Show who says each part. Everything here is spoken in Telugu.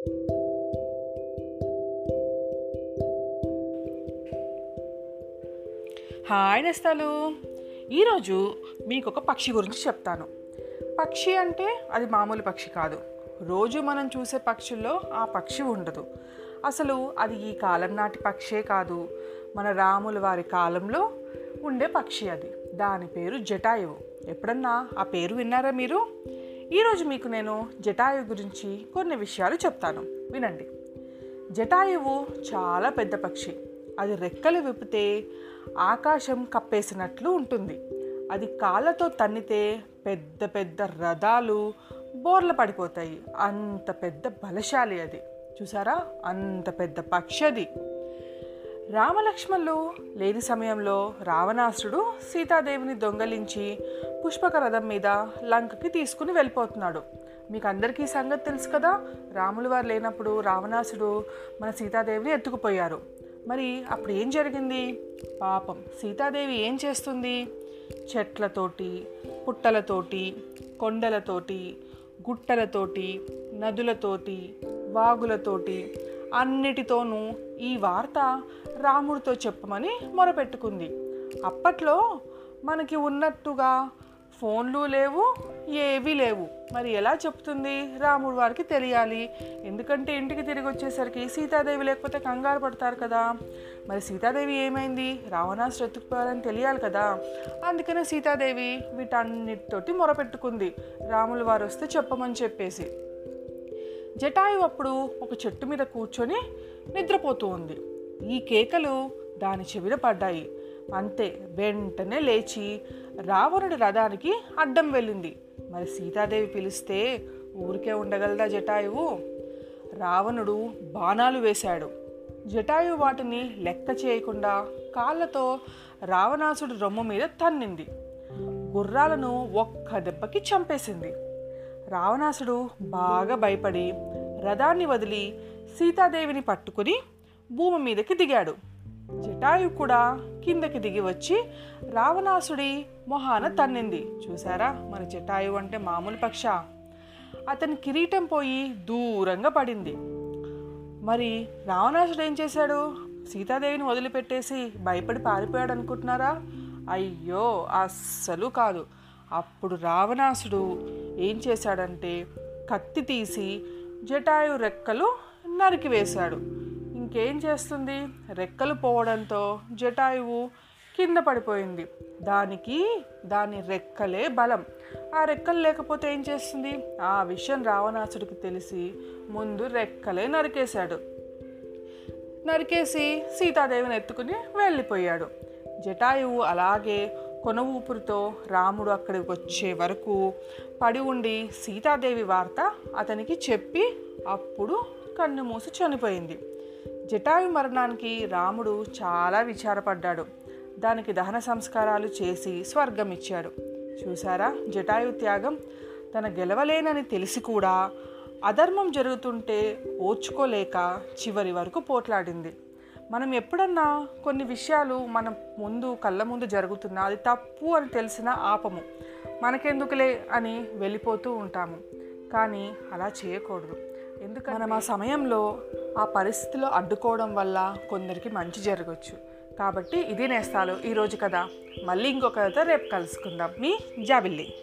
Speaker 1: హాయ్ నేస్తాలు. ఈరోజు మీకు ఒక పక్షి గురించి చెప్తాను. పక్షి అంటే అది మామూలు పక్షి కాదు. రోజు మనం చూసే పక్షుల్లో ఆ పక్షి ఉండదు. అసలు అది ఈ కాలం నాటి పక్షే కాదు. మన రాముల వారి కాలంలో ఉండే పక్షి అది. దాని పేరు జటాయువు. ఎప్పుడన్నా ఆ పేరు విన్నారా మీరు? ఈరోజు మీకు నేను జటాయువు గురించి కొన్ని విషయాలు చెప్తాను. వినండి. జటాయువు చాలా పెద్ద పక్షి. అది రెక్కలు విప్పితే ఆకాశం కప్పేసినట్లు ఉంటుంది. అది కాళ్ళతో తన్నితే పెద్ద పెద్ద రథాలు బోర్ల పడిపోతాయి. అంత పెద్ద బలశాలి అది. చూసారా? అంత పెద్ద పక్షి అది. రామలక్ష్మణులు లేని సమయంలో రావణాసుడు సీతాదేవిని దొంగలించి పుష్పక రథం మీద లంకకి తీసుకుని వెళ్ళిపోతున్నాడు. మీకు అందరికీ సంగతి తెలుసు కదా? రాములు వారు లేనప్పుడు రావణాసుడు మన సీతాదేవిని ఎత్తుకుపోయారు. మరి అప్పుడు ఏం జరిగింది? పాపం. సీతాదేవి ఏం చేస్తుంది? చెట్లతోటి పుట్టలతోటి కొండలతోటి గుట్టలతోటి నదులతోటి వాగులతోటి అన్నిటితోనూ ఈ వార్త రాముడితో చెప్పమని మొరపెట్టుకుంది. అప్పట్లో మనకి ఉన్నట్టుగా ఫోన్లు లేవు ఏవీ లేవు. మరి ఎలా చెప్తుంది రాముడు వారికి తెలియాలి. ఎందుకంటే ఇంటికి తిరిగి వచ్చేసరికి సీతాదేవి లేకపోతే కంగారు పడతారు కదా. మరి సీతాదేవి ఏమైంది? రావణాసు ఎత్తుకుపోయారని తెలియాలి కదా. అందుకనే సీతాదేవి వీటన్నిటితోటి మొరపెట్టుకుంది. రాముల వారు వస్తే చెప్పమని చెప్పేసి. జటాయు అప్పుడు ఒక చెట్టు మీద కూర్చొని నిద్రపోతూ ఉంది. ఈ కేకలు దాని చెవిన పడ్డాయి. అంతే వెంటనే లేచి రావణుడి రథానికి అడ్డం వెళ్ళింది. మరి సీతాదేవి పిలిస్తే ఊరికే ఉండగలదా జటాయువు? రావణుడు బాణాలు వేశాడు. జటాయు వాటిని లెక్క చేయకుండా కాళ్ళతో రావణాసుడి రొమ్ము మీద తన్నింది. గుర్రాలను ఒక్క దెబ్బకి చంపేసింది. రావణాసుడు బాగా భయపడి రథాన్ని వదిలి సీతాదేవిని పట్టుకుని భూమి మీదకి దిగాడు. జటాయు కూడా కిందకి దిగి వచ్చి రావణాసుడి మొహాన తన్నింది. చూసారా మన జటాయు అంటే మామూలు పక్ష. అతని కిరీటం పోయి దూరంగా పడింది. మరి రావణాసుడు ఏం చేశాడు? సీతాదేవిని వదిలిపెట్టేసి భయపడి పారిపోయాడు అనుకుంటున్నారా? అయ్యో అస్సలు కాదు. అప్పుడు రావణాసుడు ఏం చేశాడంటే కత్తి తీసి జటాయు రెక్కలు నరికివేశాడు ఇంకేం చేస్తుంది? రెక్కలు పోవడంతో జటాయువు కింద పడిపోయింది. దానికి దాని రెక్కలే బలం. ఆ రెక్కలు లేకపోతే ఏం చేస్తుంది? ఆ విషయం రావణాసుడికి తెలిసి ముందు రెక్కలే నరికేశాడు. నరికేసి సీతాదేవిని ఎత్తుకుని వెళ్ళిపోయాడు. జటాయువు అలాగే కొన ఊపిరితో రాముడు అక్కడికి వచ్చే వరకు పడి ఉండి సీతాదేవి వార్త అతనికి చెప్పి అప్పుడు కన్ను మూసి చనిపోయింది. జటాయు మరణానికి రాముడు చాలా విచారపడ్డాడు. దానికి దహన సంస్కారాలు చేసి స్వర్గం ఇచ్చాడు చూసారా జటాయు త్యాగం తన గెలవలేనని తెలిసి కూడా అధర్మం జరుగుతుంటే ఓర్చుకోలేక చివరి వరకు పోట్లాడింది. మనం ఎప్పుడన్నా కొన్ని విషయాలు మనం ముందు కళ్ళ ముందు జరుగుతున్నా అది తప్పు అని తెలిసినా ఆపము. మనకెందుకులే అని వెళ్ళిపోతూ ఉంటాము. కానీ అలా చేయకూడదు. ఎందుకంటే మనం ఆ సమయంలో ఆ పరిస్థితిలో అడ్డుకోవడం వల్ల కొందరికి మంచి జరగచ్చు. కాబట్టి ఇది నేస్తాలు ఈరోజు కదా మళ్ళీ ఇంకొక కథ రేపు కలుసుకుందాం. మీ జాబిల్లి.